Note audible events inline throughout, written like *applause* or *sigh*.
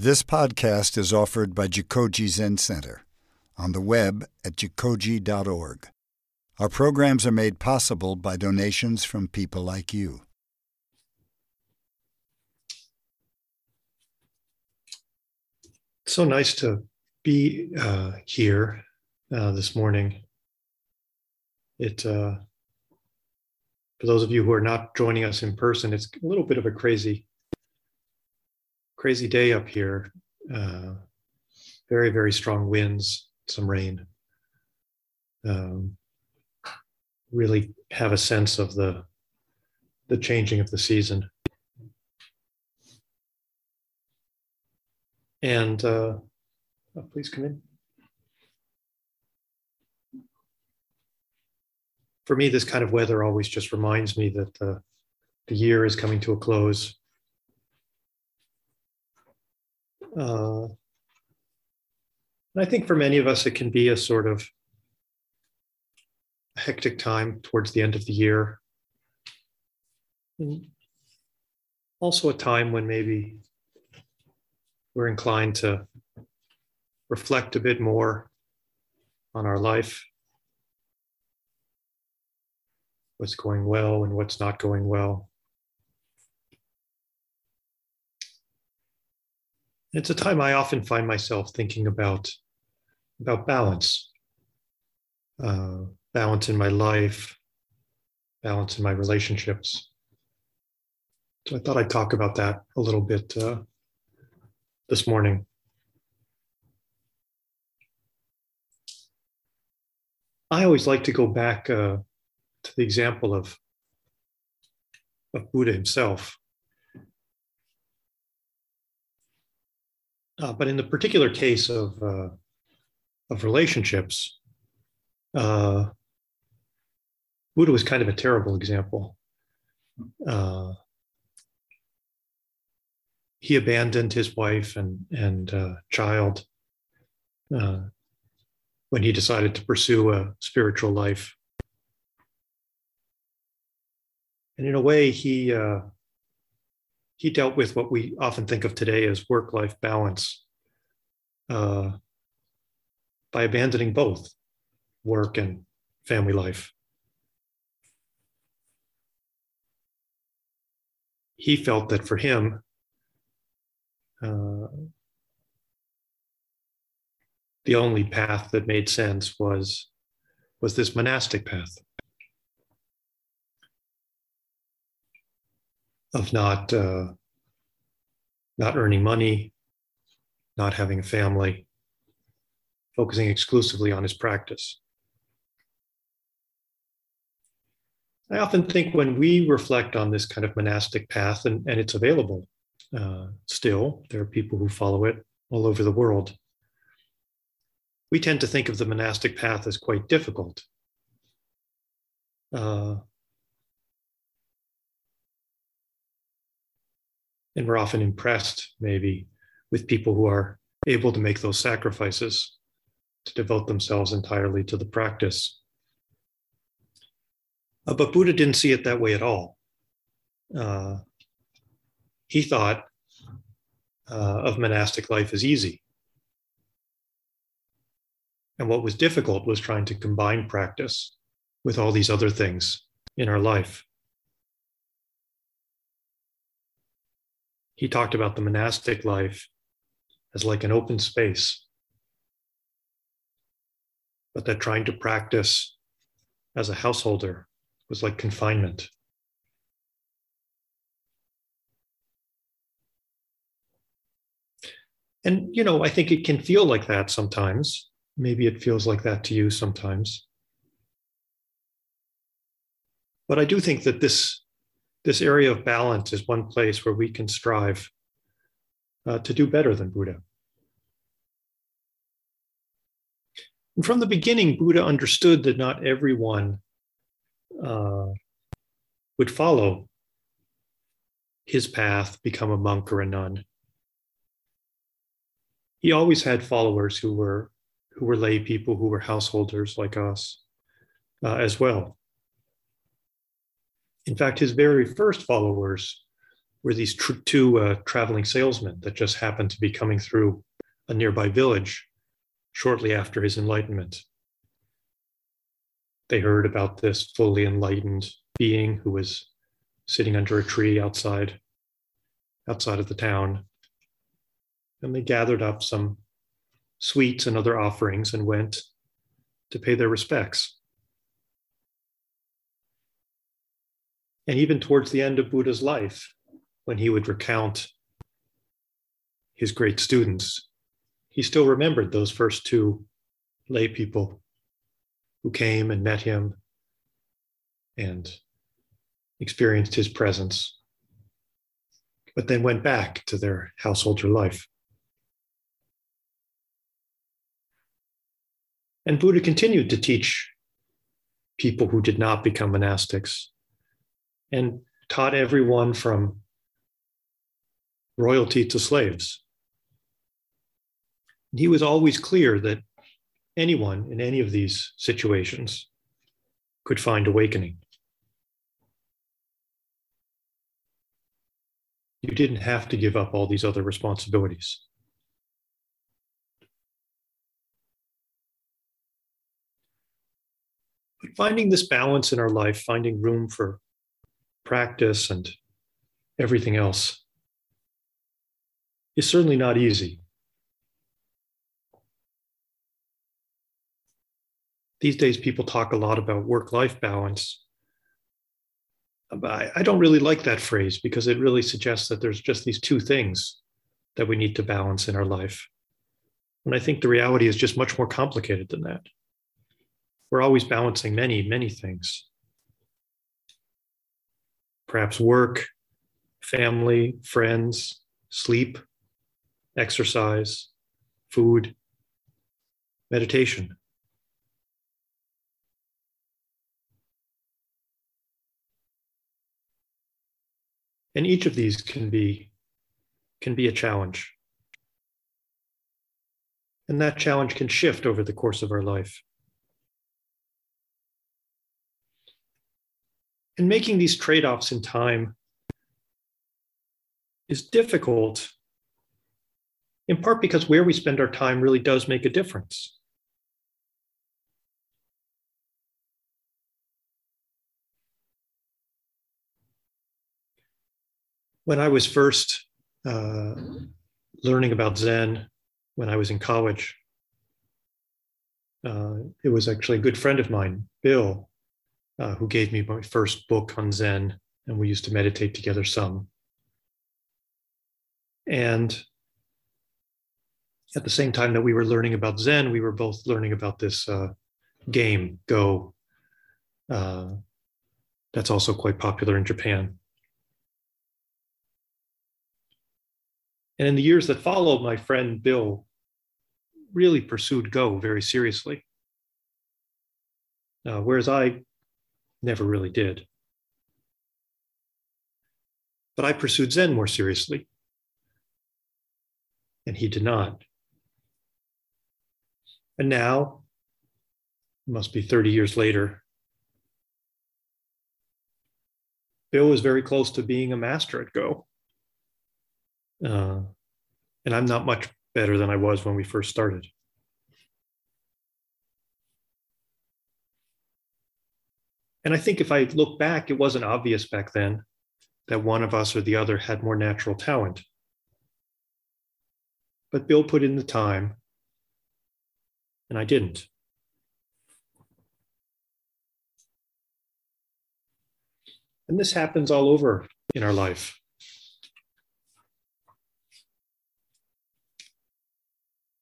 This podcast is offered by Jikoji Zen Center on the web at jikoji.org. Our programs are made possible by donations from people like you. so nice to be uh, here uh, this morning. It, uh, for those of you who are not joining us in person, it's a little bit of a crazy, crazy day up here. Uh, very, very strong winds, some rain. Um, really have a sense of the the changing of the season. And uh, oh, please come in. For me, this kind of weather always just reminds me that the, the year is coming to a close. Uh, I think for many of us, it can be a sort of hectic time towards the end of the year. And also a time when maybe we're inclined to reflect a bit more on our life, what's going well and what's not going well. It's a time I often find myself thinking about, about balance, uh, balance in my life, balance in my relationships. So I thought I'd talk about that a little bit uh, this morning. I always like to go back uh, to the example of, of Buddha himself. Uh, but in the particular case of, uh, of relationships, uh, Buddha was kind of a terrible example. Uh, he abandoned his wife and and uh, child uh, when he decided to pursue a spiritual life. And in a way, he he dealt with what we often think of today as work-life balance uh, by abandoning both work and family life. He felt that for him, uh, the only path that made sense was was this monastic path of not uh, not earning money, not having a family, focusing exclusively on his practice. I often think when we reflect on this kind of monastic path, and, and it's available uh, still. There are people who follow it all over the world. We tend to think of the monastic path as quite difficult. Uh, and we're often impressed, maybe, with people who are able to make those sacrifices to devote themselves entirely to the practice. Uh, but Buddha didn't see it that way at all. Uh, he thought uh, of monastic life as easy. And what was difficult was trying to combine practice with all these other things in our life. He talked about the monastic life as like an open space, but that trying to practice as a householder was like confinement. And, you know, I think it can feel like that sometimes. Maybe it feels like that to you sometimes. But I do think that this, this area of balance is one place where we can strive uh, to do better than Buddha. And from the beginning, Buddha understood that not everyone uh, would follow his path, become a monk or a nun he always had followers who were who were lay people who were householders like us uh, as well in fact his very first followers were these tr- two uh, traveling salesmen that just happened to be coming through a nearby village shortly after his enlightenment. They heard about this fully enlightened being who was sitting under a tree outside outside of the town. And they gathered up some sweets and other offerings and went to pay their respects. And even towards the end of Buddha's life, when he would recount his great students, he still remembered those first two lay people who came and met him and experienced his presence, but then went back to their householder life. And Buddha continued to teach people who did not become monastics and taught everyone from royalty to slaves. He was always clear that anyone in any of these situations could find awakening. You didn't have to give up all these other responsibilities. But finding this balance in our life, finding room for practice and everything else is certainly not easy. These days, people talk a lot about work life balance. I don't really like that phrase because it really suggests that there's just these two things that we need to balance in our life. And I think the reality is just much more complicated than that. We're always balancing many, many things. Perhaps work, family, friends, sleep, exercise, food, meditation. And each of these can be, can be a challenge. And that challenge can shift over the course of our life. And making these trade offs in time is difficult, in part because where we spend our time really does make a difference. When I was first uh, learning about Zen, when I was in college, uh, it was actually a good friend of mine, Bill, uh, who gave me my first book on Zen, and we used to meditate together some. And at the same time that we were learning about Zen, we were both learning about this uh, game, Go, uh, that's also quite popular in Japan. And in the years that followed, my friend Bill really pursued Go very seriously. Uh, whereas I never really did. But I pursued Zen more seriously, and he did not. And now, must be 30 years later, Bill is very close to being a master at Go. Uh, and I'm not much better than I was when we first started. And I think if I look back, it wasn't obvious back then that one of us or the other had more natural talent. But Bill put in the time, and I didn't. And this happens all over in our life.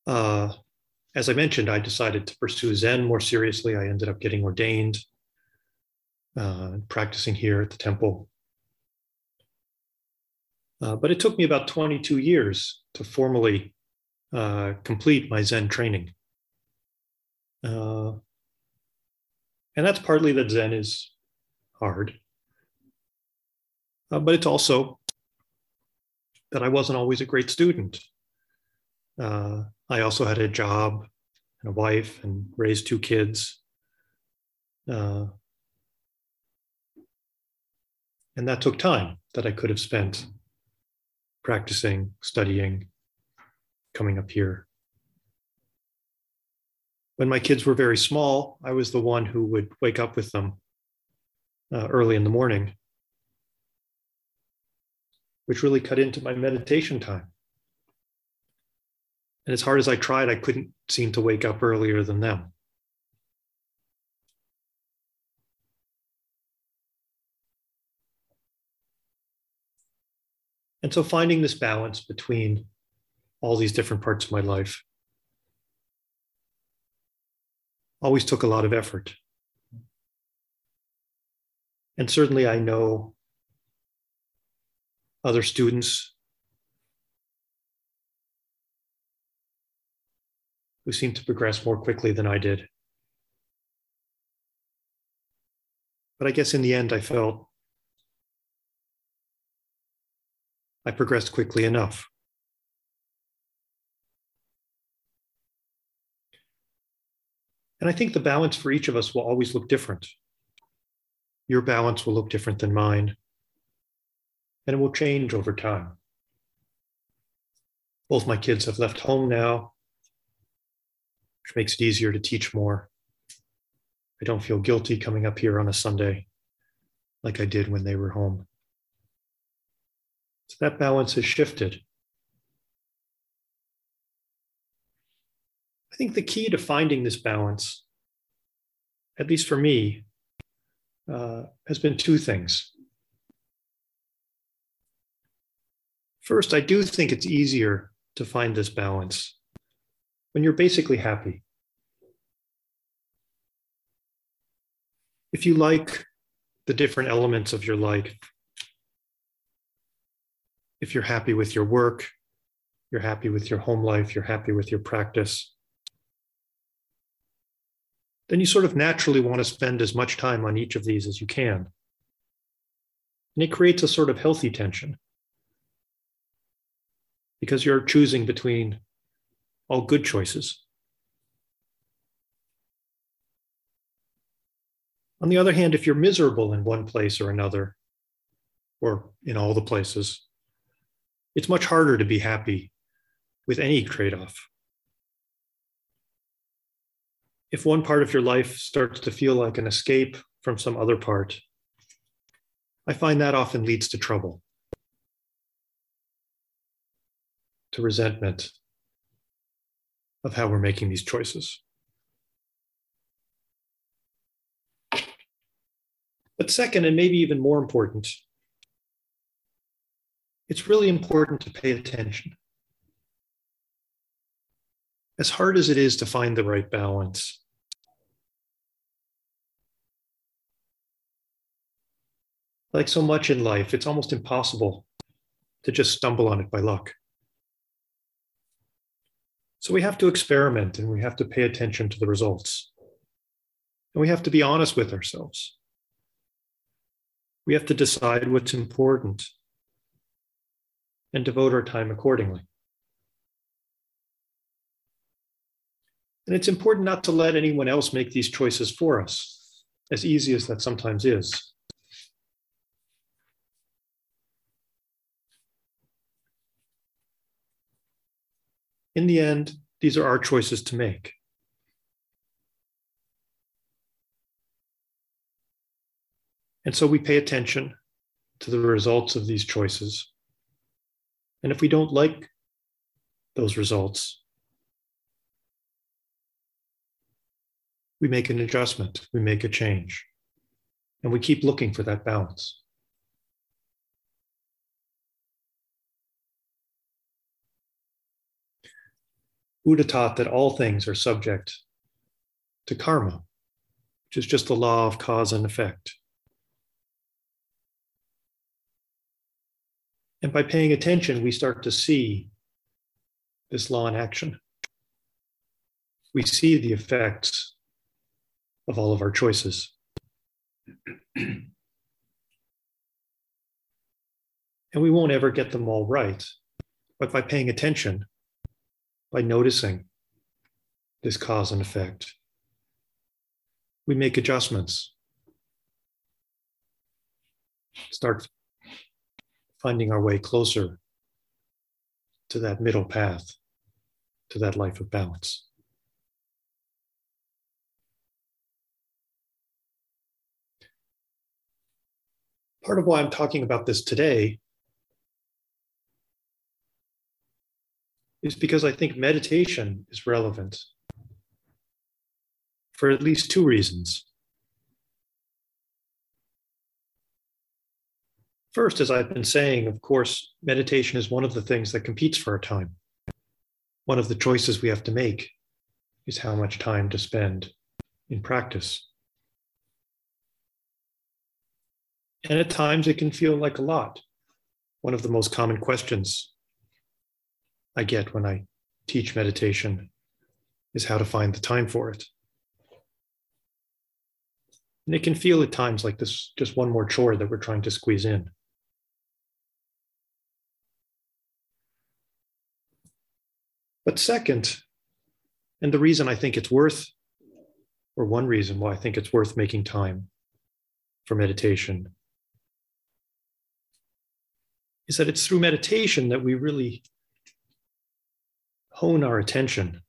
Uh, as I mentioned, I decided to pursue Zen more seriously. I ended up getting ordained uh, practicing here at the temple. Uh, but it took me about 22 years to formally uh, complete my Zen training. Uh, and that's partly that Zen is hard, uh, but it's also that I wasn't always a great student. Uh, I also had a job and a wife and raised two kids. Uh, and that took time that I could have spent practicing, studying, coming up here. When my kids were very small, I was the one who would wake up with them uh, early in the morning, which really cut into my meditation time. And as hard as I tried, I couldn't seem to wake up earlier than them. And so finding this balance between all these different parts of my life always took a lot of effort. And certainly, I know other students who seem to progress more quickly than I did. But I guess in the end, I felt I progressed quickly enough. And I think the balance for each of us will always look different. Your balance will look different than mine, and it will change over time. Both my kids have left home now, which makes it easier to teach more. I don't feel guilty coming up here on a Sunday like I did when they were home. So that balance has shifted. I think the key to finding this balance, at least for me, uh, has been two things. First, I do think it's easier to find this balance when you're basically happy. If you like the different elements of your life, if you're happy with your work, you're happy with your home life, you're happy with your practice, then you sort of naturally want to spend as much time on each of these as you can. And it creates a sort of healthy tension because you're choosing between all good choices. On the other hand, if you're miserable in one place or another, or in all the places, it's much harder to be happy with any trade off if one part of your life starts to feel like an escape from some other part, I find that often leads to trouble, to resentment of how we're making these choices. But second, and maybe even more important, it's really important to pay attention as hard as it is to find the right balance, like so much in life, it's almost impossible to just stumble on it by luck. So we have to experiment and we have to pay attention to the results. And we have to be honest with ourselves. We have to decide what's important and devote our time accordingly. And it's important not to let anyone else make these choices for us, as easy as that sometimes is. In the end, these are our choices to make. And so we pay attention to the results of these choices. And if we don't like those results, we make an adjustment, we make a change, and we keep looking for that balance. Buddha taught that all things are subject to karma, which is just the law of cause and effect. And by paying attention, we start to see this law in action. We see the effects of all of our choices. *clears throat* and we won't ever get them all right. But by paying attention, by noticing this cause and effect, we make adjustments. Start finding our way closer to that middle path, to that life of balance. Part of why I'm talking about this today is because I think meditation is relevant for at least two reasons. First, as I've been saying, of course, meditation is one of the things that competes for our time. One of the choices we have to make is how much time to spend in practice. And at times it can feel like a lot. One of the most common questions I get when I teach meditation is how to find the time for it. And it can feel at times like this just one more chore that we're trying to squeeze in. But second, and the reason I think it's worth, or one reason why I think it's worth making time for meditation, is that it's through meditation that we really hone our attention,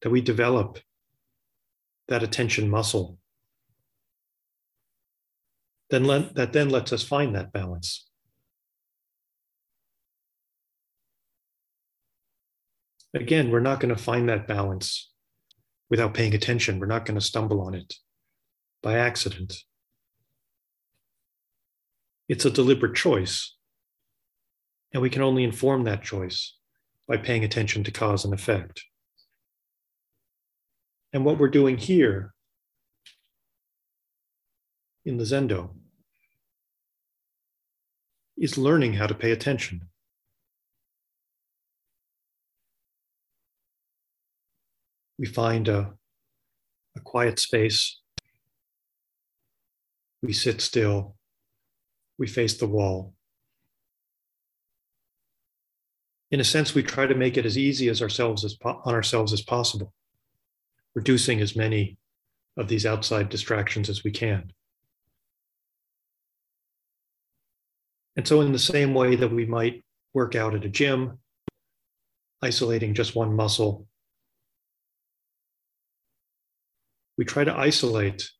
that we develop that attention muscle. Then let, that then lets us find that balance. Again, we're not going to find that balance without paying attention. We're not going to stumble on it by accident. It's a deliberate choice. And we can only inform that choice by paying attention to cause and effect. And what we're doing here in the Zendo is learning how to pay attention. We find a, a quiet space. We sit still. We face the wall. In a sense, we try to make it as easy as ourselves as po- on ourselves as possible, reducing as many of these outside distractions as we can. And so, in the same way that we might work out at a gym, isolating just one muscle we try to isolate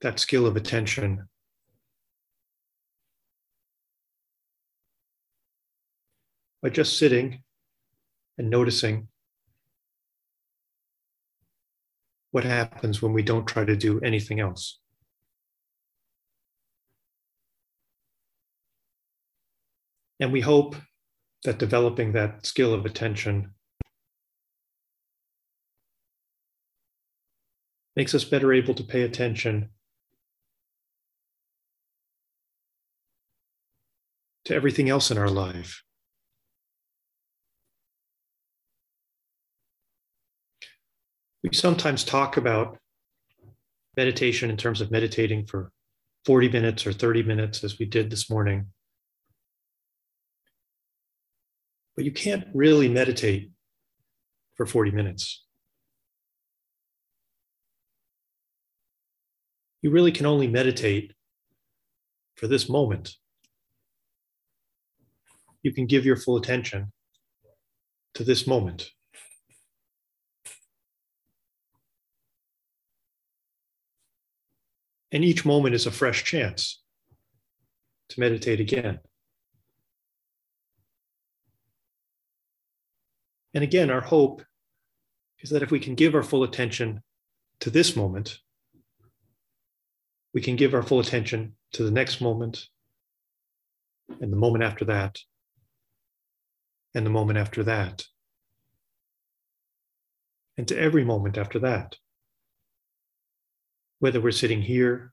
that skill of attention. By just sitting and noticing what happens when we don't try to do anything else. And we hope that developing that skill of attention makes us better able to pay attention to everything else in our life. We sometimes talk about meditation in terms of meditating for 40 minutes or 30 minutes, as we did this morning. But you can't really meditate for 40 minutes. You really can only meditate for this moment. You can give your full attention to this moment. And each moment is a fresh chance to meditate again. And again, our hope is that if we can give our full attention to this moment, we can give our full attention to the next moment and the moment after that and the moment after that and to every moment after that. Whether we're sitting here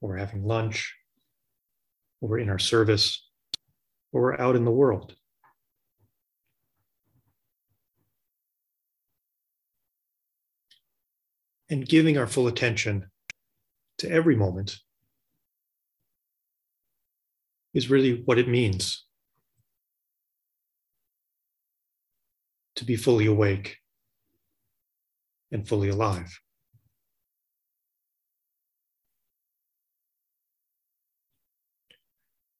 or having lunch or in our service or out in the world. And giving our full attention to every moment is really what it means to be fully awake and fully alive.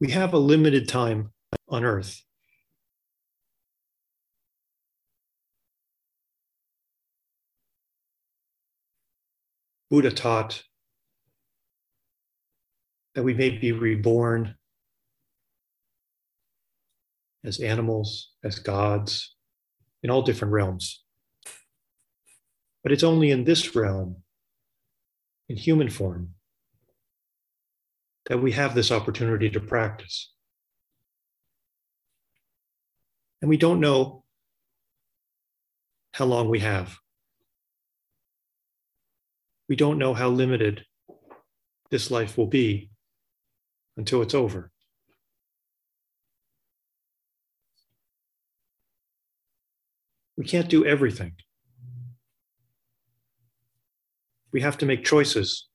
we have a limited time on earth. Buddha taught that we may be reborn as animals, as gods, in all different realms. But it's only in this realm, in human form, that we have this opportunity to practice. And we don't know how long we have. We don't know how limited this life will be until it's over. We can't do everything. We have to make choices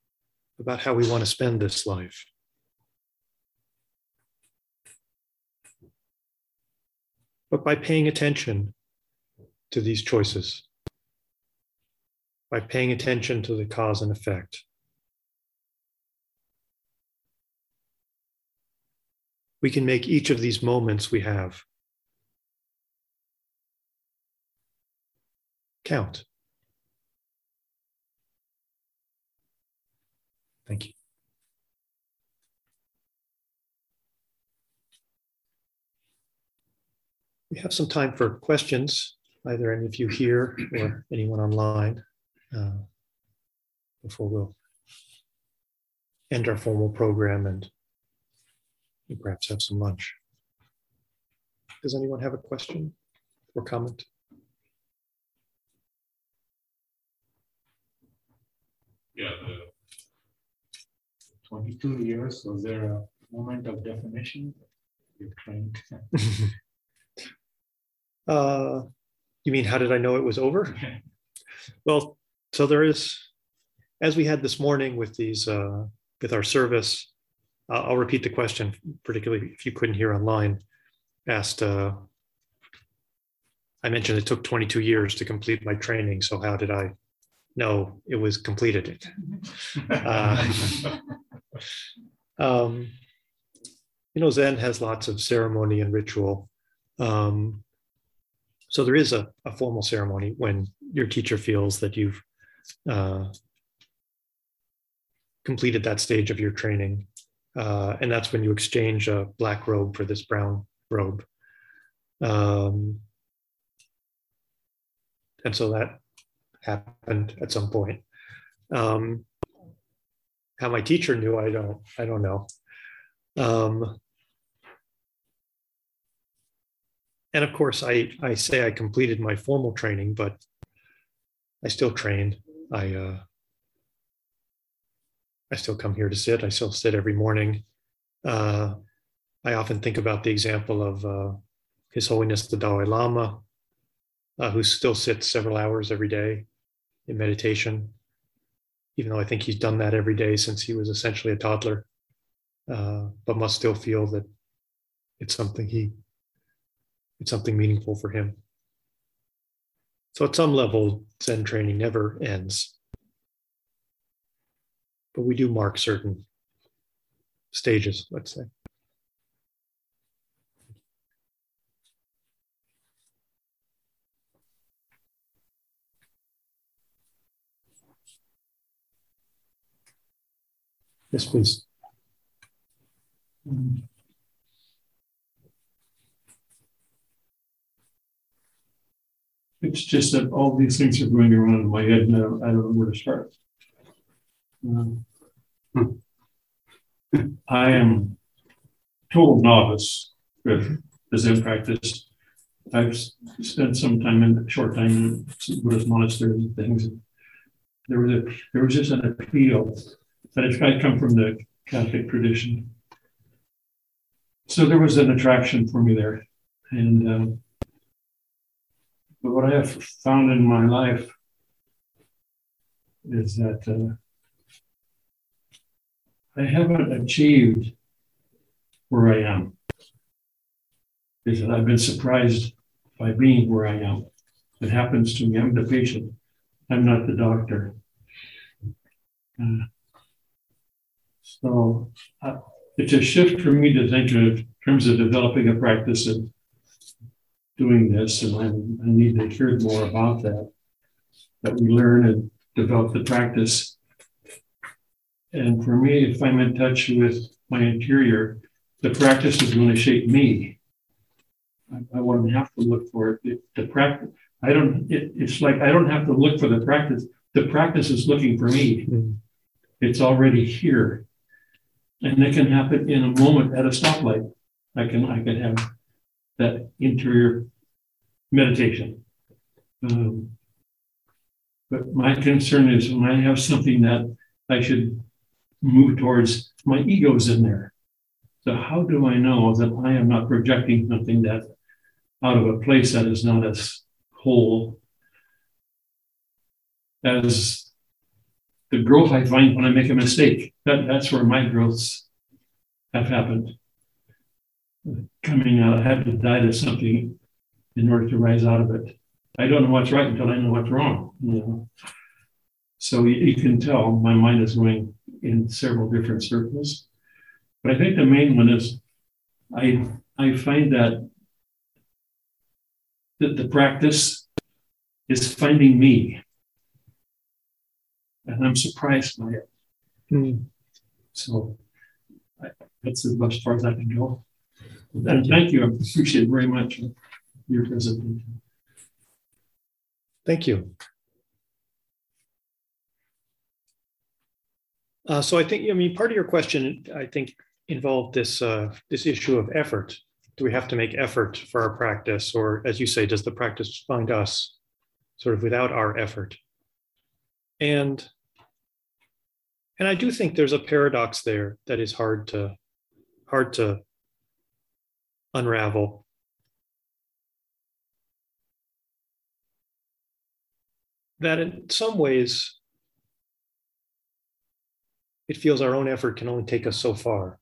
about how we want to spend this life. But by paying attention to these choices, by paying attention to the cause and effect, we can make each of these moments we have count. Thank you. We have some time for questions, either any of you here or anyone online, uh, before we'll end our formal program and perhaps have some lunch. Does anyone have a question or comment? Yeah, the twenty-two years, was there a moment of definition? You trained? *laughs* *laughs* Uh, you mean, how did I know it was over? *laughs* Well, so there is, as we had this morning with these, uh, with our service, uh, I'll repeat the question, particularly if you couldn't hear online. Asked, uh, I mentioned it took 22 years to complete my training. So how did I know it was completed? Uh, *laughs* um, you know, Zen has lots of ceremony and ritual. Um, so there is a, a formal ceremony when your teacher feels that you've uh, completed that stage of your training. Uh, and that's when you exchange a black robe for this brown robe. Um, and so that happened at some point. Um, how my teacher knew, I don't, I don't know. Um, and of course, I, I say I completed my formal training, but I still train. I, uh, I still come here to sit. I still sit every morning. Uh, I often think about the example of uh, His Holiness the Dalai Lama, uh, who still sits several hours every day in meditation, even though I think he's done that every day since he was essentially a toddler, uh, but must still feel that it's something he it's something meaningful for him. So at some level, Zen training never ends. But we do mark certain stages, let's say. Yes, please. Mm-hmm. It's just that all these things are going around in my head and I don't, know where to start. Um, I am total novice with the Zen practice. I've spent some time in short time in Buddhist monasteries and things. There was a there was just an appeal that I come from the Catholic tradition. So there was an attraction for me there. And um, what I have found in my life is that uh, I haven't achieved where I am. Is that I've been surprised by being where I am. It happens to me. I'm the patient. I'm not the doctor. Uh, so uh, it's a shift for me to think of in terms of developing a practice of doing this, and I, I need to hear more about that. That we learn and develop the practice. And for me, if I'm in touch with my interior, the practice is going to shape me. I, I wouldn't have to look for it. it the practice, I don't. It, it's like I don't have to look for the practice. The practice is looking for me. Mm. It's already here, and it can happen in a moment at a stoplight. I can I can have that interior meditation. Um, but my concern is when I have something that I should move towards, my ego's in there. So how do I know that I am not projecting something that out of a place that is not as whole as the growth I find when I make a mistake? That, that's where my growths have happened. Coming out, I had to die to something in order to rise out of it. I don't know what's right until I know what's wrong. You know? So you, you can tell my mind is going in several different circles. But I think the main one is I I find that that the practice is finding me. And I'm surprised by it. Mm. So I, that's as far as I can go. And thank you. I appreciate very much your presentation. Thank you. Uh, so I think, I mean, part of your question, I think, involved this uh, this issue of effort. Do we have to make effort for our practice, or as you say, does the practice find us, sort of without our effort? And and I do think there's a paradox there that is hard to hard to unravel. That in some ways it feels our own effort can only take us so far.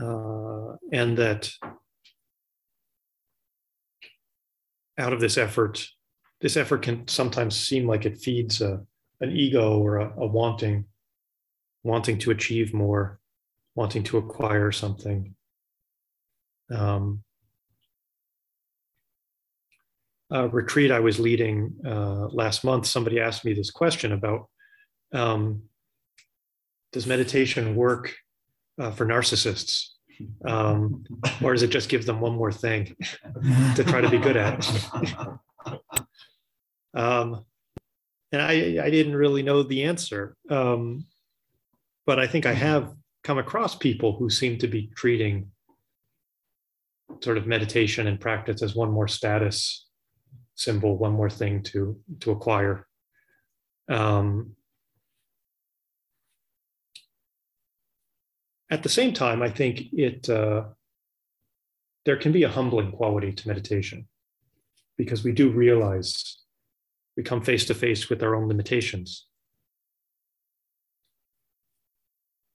Uh, and that out of this effort, this effort can sometimes seem like it feeds a, an ego or a, a wanting, wanting to achieve more, wanting to acquire something. Um, a retreat I was leading uh, last month, somebody asked me this question about um, does meditation work uh, for narcissists? Um, or does it just give them one more thing *laughs* to try to be good at? *laughs* um, and I, I didn't really know the answer. Um, but I think I have come across people who seem to be treating sort of meditation and practice as one more status symbol, one more thing to to acquire. Um, at the same time, I think it uh, there can be a humbling quality to meditation because we do realize we come face to face with our own limitations.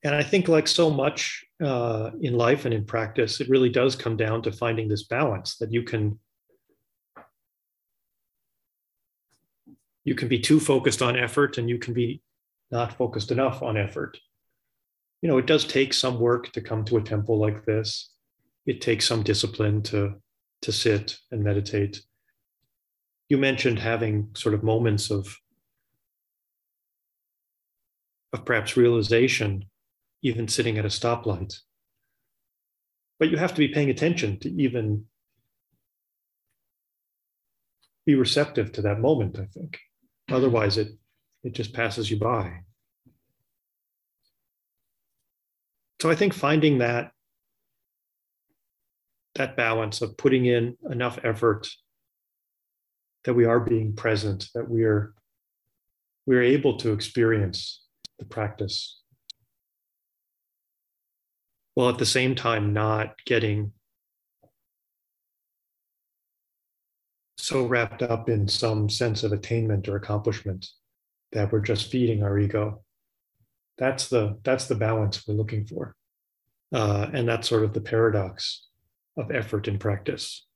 And I think, like so much uh, in life and in practice, it really does come down to finding this balance that you can you can be too focused on effort and you can be not focused enough on effort you know, it does take some work to come to a temple like this. It takes some discipline to to sit and meditate. You mentioned having sort of moments of of perhaps realization, even sitting at a stoplight. But you have to be paying attention to even be receptive to that moment, I think. Otherwise, it it just passes you by. so I think finding that that balance of putting in enough effort that we are being present, that we are we are able to experience the practice while at the same time not getting so wrapped up in some sense of attainment or accomplishment that we're just feeding our ego. That's the that's the balance we're looking for. Uh, and that's sort of the paradox of effort and practice.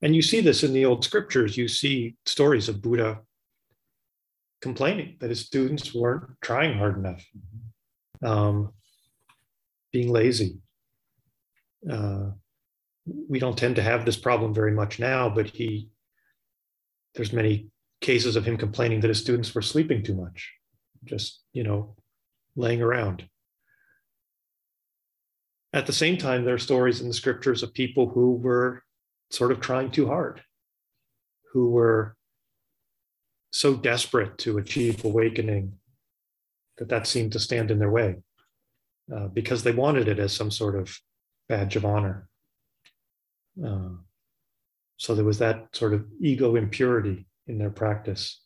And you see this in the old scriptures. You see stories of buddha complaining that his students weren't trying hard enough, um, being lazy. Uh, we don't tend to have this problem very much now, but he, there's many cases of him complaining that his students were sleeping too much, just, you know, laying around. At the same time, there are stories in the scriptures of people who were sort of trying too hard, who were so desperate to achieve awakening that that seemed to stand in their way uh, because they wanted it as some sort of badge of honor. Uh, so there was that sort of ego impurity in their practice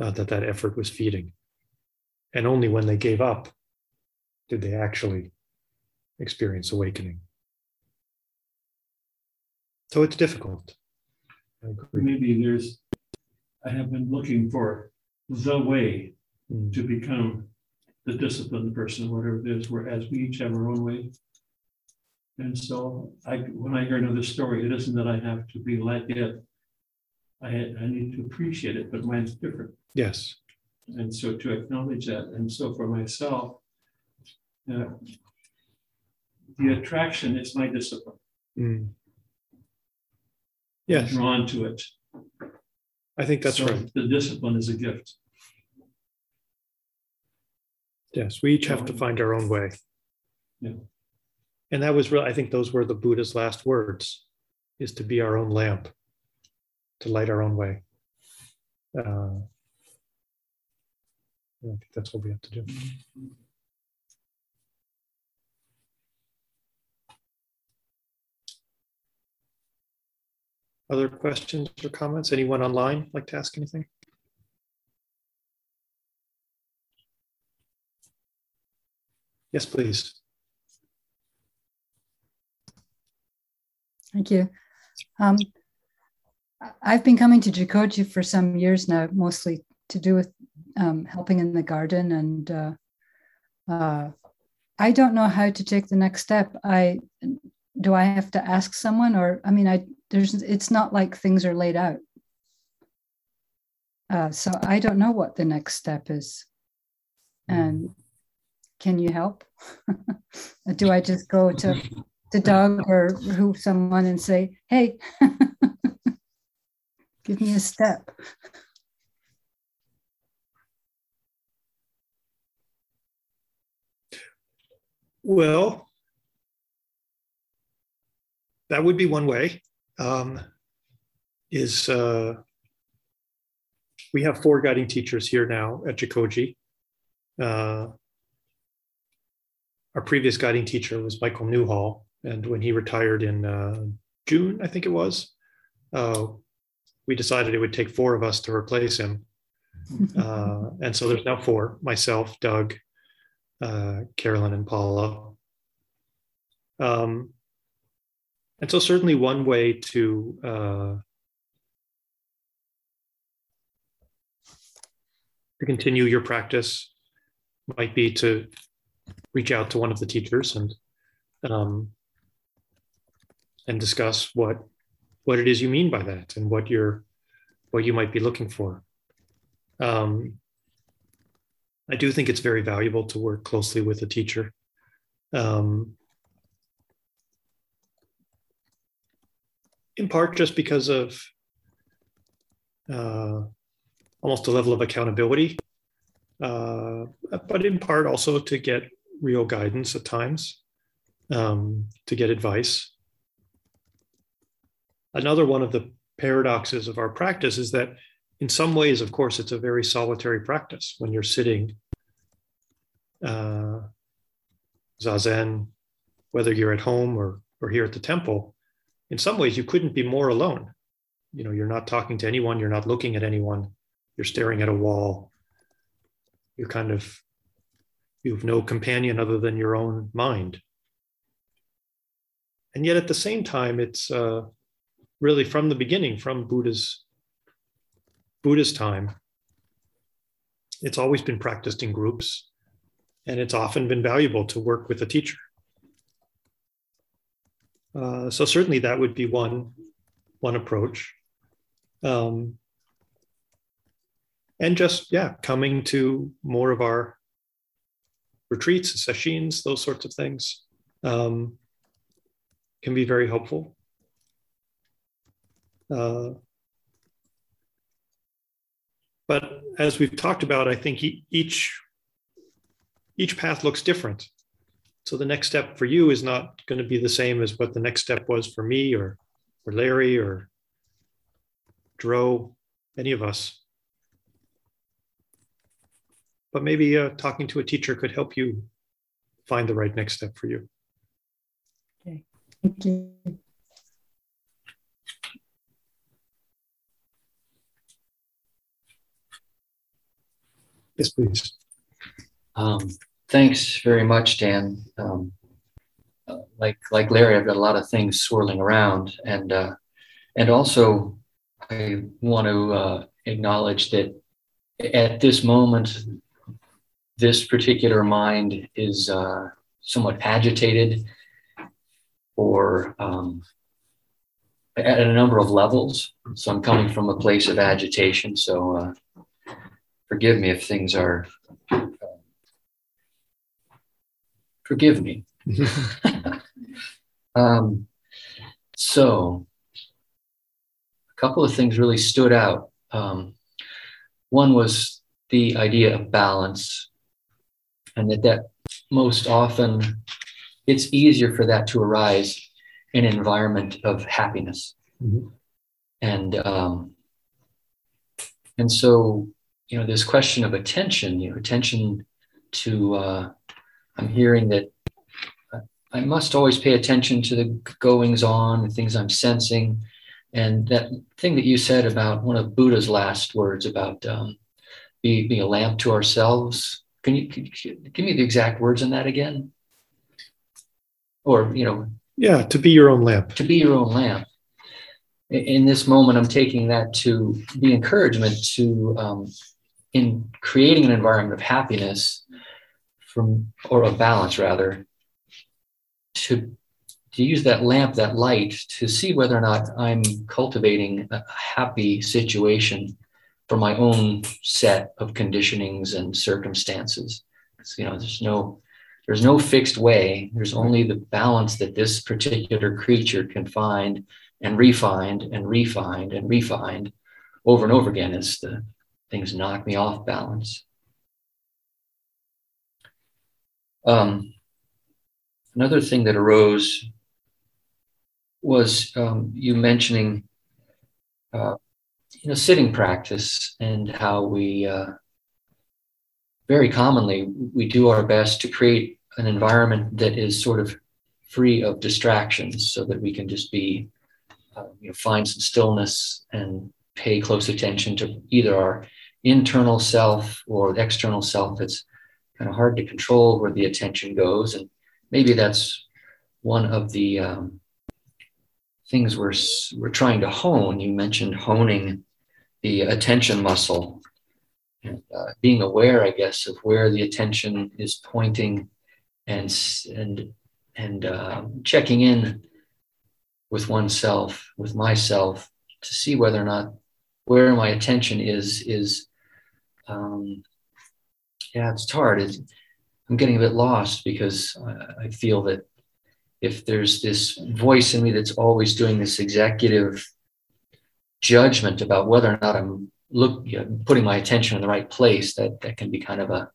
uh, that that effort was feeding. And only when they gave up did they actually experience awakening. So it's difficult. Maybe there's, I have been looking for the way mm. to become the disciplined person, whatever it is, whereas we each have our own way. And so I, when I hear another story, it isn't that I have to be like it. I, I need to appreciate it, but mine's different. Yes. And so to acknowledge that. And so for myself, uh, the attraction is my discipline. Mm. Yes. Drawn to it. I think that's so right. The discipline is a gift. Yes, we each have to find our own way. Yeah. And that was really, I think those were the Buddha's last words, is to be our own lamp, to light our own way. Uh, I think that's what we have to do. Other questions or comments? Anyone online like to ask anything? Yes, please. Thank you. Um, I've been coming to Jikoji for some years now, mostly to do with um, helping in the garden. And uh, uh, I don't know how to take the next step. I do I have to ask someone, or I mean, I there's it's not like things are laid out. Uh, so I don't know what the next step is. And can you help? *laughs* do I just go to to Doug or who someone and say, "Hey, *laughs* give me a step"? Well, that would be one way. Um, is uh, we have four guiding teachers here now at Jikoji. Uh, our previous guiding teacher was Michael Newhall, and when he retired in uh, June, I think it was, uh, we decided it would take four of us to replace him. *laughs* Uh, and so there's now four: myself, Doug, uh, Carolyn, and Paula. Um, and so, certainly, one way to uh, to continue your practice might be to reach out to one of the teachers and um, and discuss what what it is you mean by that and what you're what you might be looking for. Um, I do think it's very valuable to work closely with a teacher. Um, in part just because of uh, almost a level of accountability, uh, but in part also to get real guidance at times, um, to get advice. Another one of the paradoxes of our practice is that, in some ways, of course, it's a very solitary practice when you're sitting uh, zazen, whether you're at home or, or here at the temple in some ways you couldn't be more alone you know you're not talking to anyone you're not looking at anyone you're staring at a wall you're kind of you have no companion other than your own mind and yet at the same time it's uh, really from the beginning from buddha's buddha's time it's always been practiced in groups and it's often been valuable to work with a teacher uh, so certainly that would be one one approach. Um, and just yeah coming to more of our retreats sessions those sorts of things um, can be very helpful. Uh, but as we've talked about i think each each path looks different. So the next step for you is not going to be the same as what the next step was for me or or larry or dro any of us but maybe uh, talking to a teacher could help you find the right next step for you. Okay, thank you. Yes, please. Um, thanks very much, Dan. Um, like like Larry, I've got a lot of things swirling around, and uh, and also I want to uh, acknowledge that at this moment this particular mind is uh, somewhat agitated or um, at a number of levels. So I'm coming from a place of agitation. So uh, forgive me if things are. Uh, forgive me. *laughs* um, so a couple of things really stood out. Um, one was the idea of balance and that that most often it's easier for that to arise in an environment of happiness mm-hmm. and um, and so you know this question of attention you know attention to uh, i'm hearing that i must always pay attention to the goings on the things i'm sensing and that thing that you said about one of buddha's last words about um, be, being a lamp to ourselves can you, can you give me the exact words on that again? Or, you know, yeah, to be your own lamp. To be your own lamp. In this moment, I'm taking that to be encouragement to, um, in creating an environment of happiness from, or of balance rather, to, to use that lamp, that light to see whether or not I'm cultivating a happy situation for my own set of conditionings and circumstances. you know, there's no there's no fixed way. There's only the balance that this particular creature can find and refind and refind and refind over and over again as the things knock me off balance. Um, another thing that arose was um, you mentioning uh, you know, sitting practice and how we uh, very commonly we do our best to create an environment that is sort of free of distractions so that we can just be uh, you know, find some stillness and pay close attention to either our internal self or external self it's kind of hard to control where the attention goes. And maybe that's one of the um, things we're we're trying to hone. You mentioned honing the attention muscle and uh, being aware, I guess, of where the attention is pointing and and and uh, checking in with oneself, with myself, to see whether or not where my attention is is. Um, yeah, it's hard. It's, I'm getting a bit lost because I, I feel that if there's this voice in me that's always doing this executive judgment about whether or not I'm look you know, putting my attention in the right place that that can be kind of a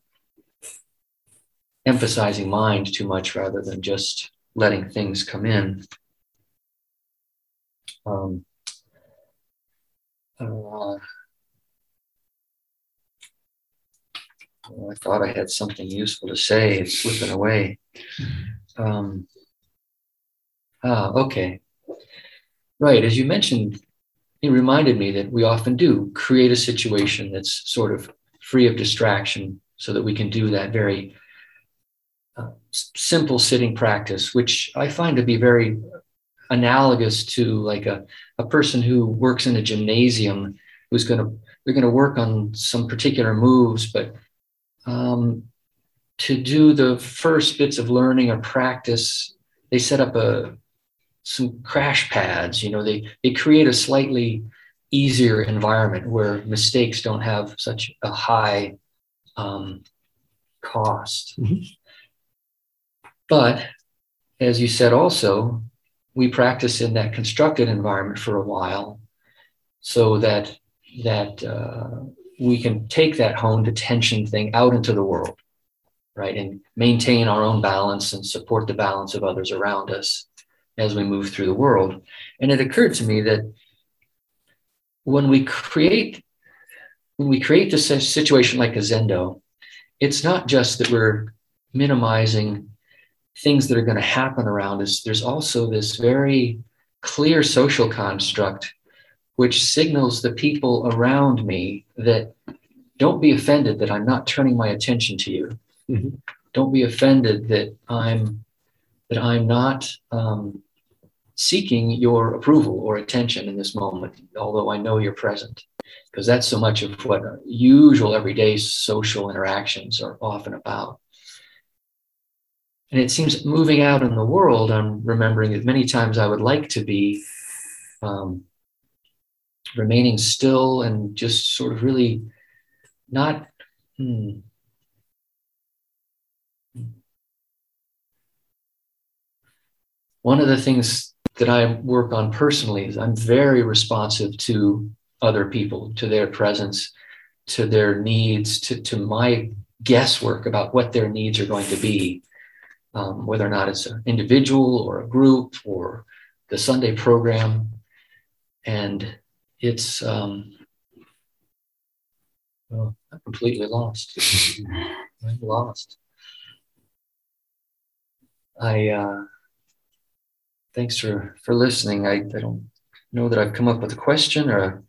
emphasizing mind too much rather than just letting things come in um, uh, I thought I had something useful to say. It's slipping away. Um, ah, okay. Right. As you mentioned, he reminded me that we often do create a situation that's sort of free of distraction so that we can do that very uh, simple sitting practice, which I find to be very analogous to like a, a person who works in a gymnasium who's going to, they're going to work on some particular moves, but um, to do the first bits of learning or practice, they set up a, some crash pads. You know, they they create a slightly easier environment where mistakes don't have such a high um, cost. Mhm. But as you said, also, we practice in that constructed environment for a while so that that uh, we can take that honed attention thing out into the world right and maintain our own balance and support the balance of others around us as we move through the world. And it occurred to me that when we create when we create this situation like a zendo it's not just that we're minimizing things that are going to happen around us. There's also this very clear social construct which signals the people around me that don't be offended that i'm not turning my attention to you. Mhm. don't be offended that i'm that i'm not um, seeking your approval or attention in this moment although i know you're present. Because that's so much of what usual everyday social interactions are often about. And it seems moving out in the world i'm remembering that many times i would like to be um, remaining still and just sort of really not hmm, one of the things that I work on personally is I'm very responsive to other people, to their presence, to their needs, to, to my guesswork about what their needs are going to be, um, whether or not it's an individual or a group or the Sunday program. And it's, um, well, I'm completely lost. *laughs* I'm lost. I, uh, thanks for for listening. I, I don't know that I've come up with a question or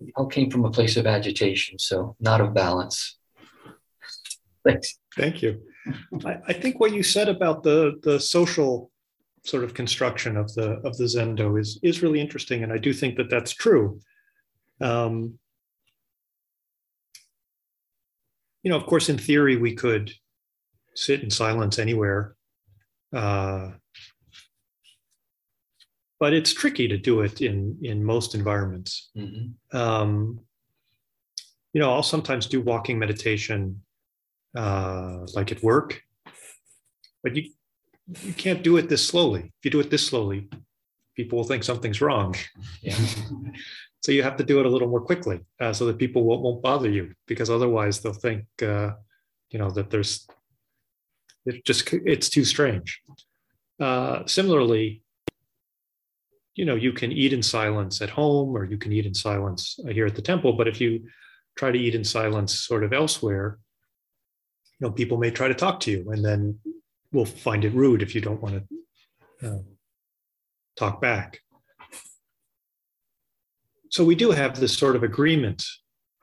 it all came from a place of agitation, so not of balance. Thanks. Thank you. I, I think what you said about the the social sort of construction of the of the Zendo is is really interesting, and I do think that that's true. Um, you know, of course, in theory, we could sit in silence anywhere, uh, but it's tricky to do it in in most environments. Mhm. Um, you know, I'll sometimes do walking meditation uh, like at work, but you you can't do it this slowly. If you do it this slowly, people will think something's wrong. *laughs* Yeah. *laughs* so you have to do it a little more quickly, uh, so that people won't, won't bother you, because otherwise they'll think, uh, you know, that there's it just it's too strange. Uh, similarly, you know, you can eat in silence at home, or you can eat in silence uh, here at the temple. But if you try to eat in silence, sort of elsewhere, you know, people may try to talk to you, and then we'll find it rude if you don't want to uh, talk back. So we do have this sort of agreement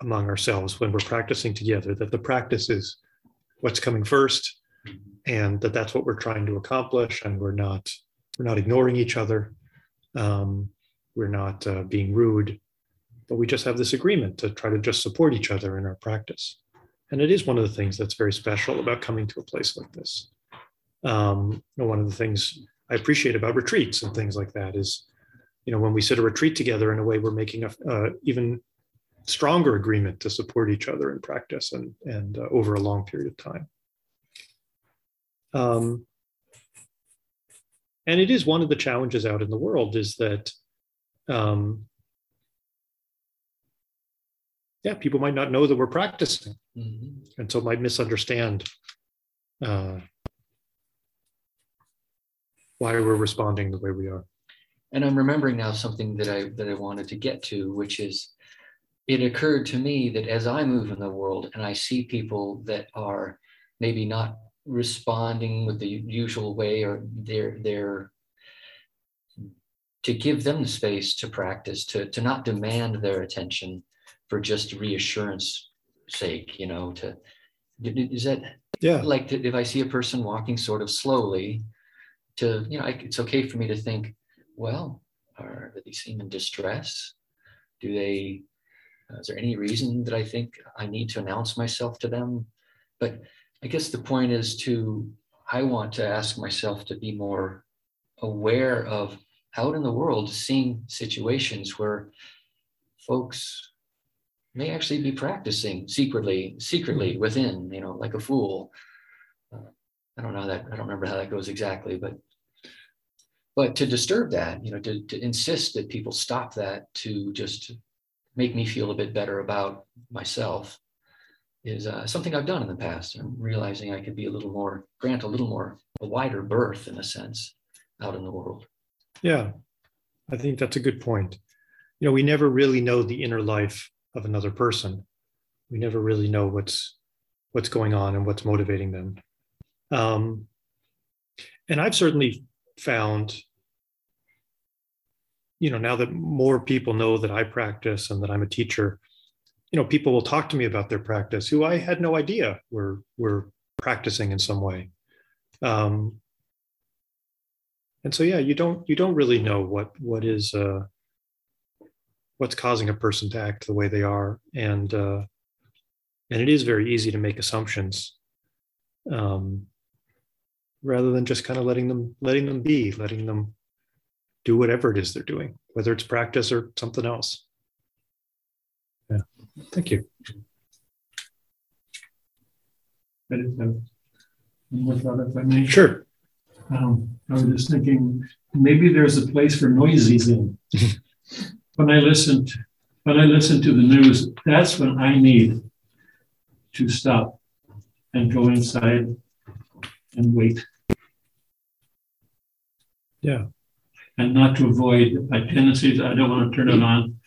among ourselves when we're practicing together that the practice is what's coming first, and that that's what we're trying to accomplish, and we're not we're not ignoring each other, um, we're not uh, being rude, but we just have this agreement to try to just support each other in our practice. And it is one of the things that's very special about coming to a place like this. Um, one of the things I appreciate about retreats and things like that is, you know, when we sit a retreat together in a way, we're making a uh, even stronger agreement to support each other in practice and and uh, over a long period of time. Um, and it is one of the challenges out in the world is that um, yeah people might not know that we're practicing Mhm. and so might misunderstand uh, why we're responding the way we are And I'm remembering now something that I that I wanted to get to, which is it occurred to me that as I move in the world and I see people that are maybe not responding with the usual way or they're they're to give them the space to practice, to to not demand their attention for just reassurance sake, you know, to is that yeah like to, if I see a person walking sort of slowly, to you know, I, it's okay for me to think, well, are do they seem in distress? Do they? uh, is there any reason that I think I need to announce myself to them? But I guess the point is to I want to ask myself to be more aware of out in the world, seeing situations where folks may actually be practicing secretly, secretly mm-hmm. within, you know, like a fool. Uh, I don't know that, I don't remember how that goes exactly, but but to disturb that, you know, to, to insist that people stop that to just make me feel a bit better about myself is uh, something I've done in the past. I'm realizing I could be a little more, grant a little more, a wider berth in a sense out in the world. Yeah, I think that's a good point. You know, we never really know the inner life of another person. We never really know what's what's going on and what's motivating them. Um, and I've certainly found, you know, now that more people know that I practice and that I'm a teacher, you know, people will talk to me about their practice who I had no idea were were practicing in some way. Um, and so, yeah, you don't you don't really know what what is uh, what's causing a person to act the way they are, and uh, and it is very easy to make assumptions. Um, rather than just kind of letting them letting them be letting them do whatever it is they're doing whether it's practice or something else thank you I just have one thought if I may. sure Um, I was just thinking, maybe there's a place for noises in. *laughs* when I listen, to, when I listen to the news, that's when I need to stop and go inside and wait. Yeah. And not to avoid my tendencies. I don't want to turn it on,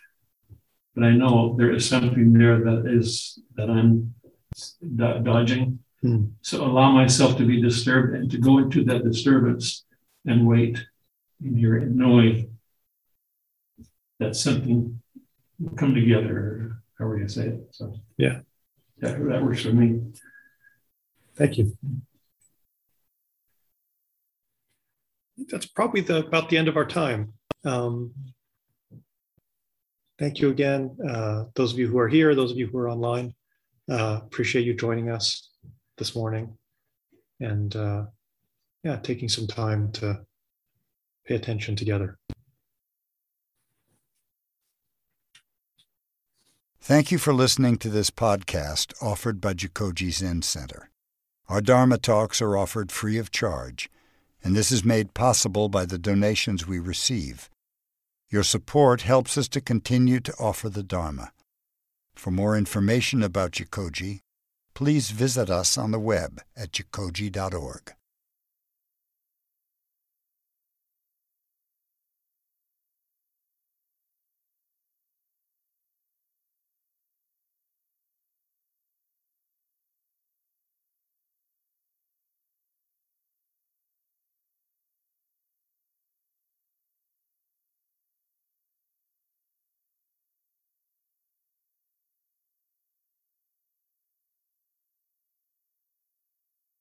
but I know there is something there that is that I'm dodging. Hmm. So allow myself to be disturbed and to go into that disturbance and wait in here knowing that something will come together, however you say it. So yeah. That, that works for me. Thank you. that's probably the about the end of our time. Um, thank you again, uh, those of you who are here, those of you who are online. Uh, appreciate you joining us this morning, and uh, yeah, taking some time to pay attention together. Thank you for listening to this podcast offered by Jikoji Zen Center. Our Dharma talks are offered free of charge and this is made possible by the donations we receive. Your support helps us to continue to offer the Dharma. For more information about Jikoji, please visit us on the web at jikoji.org.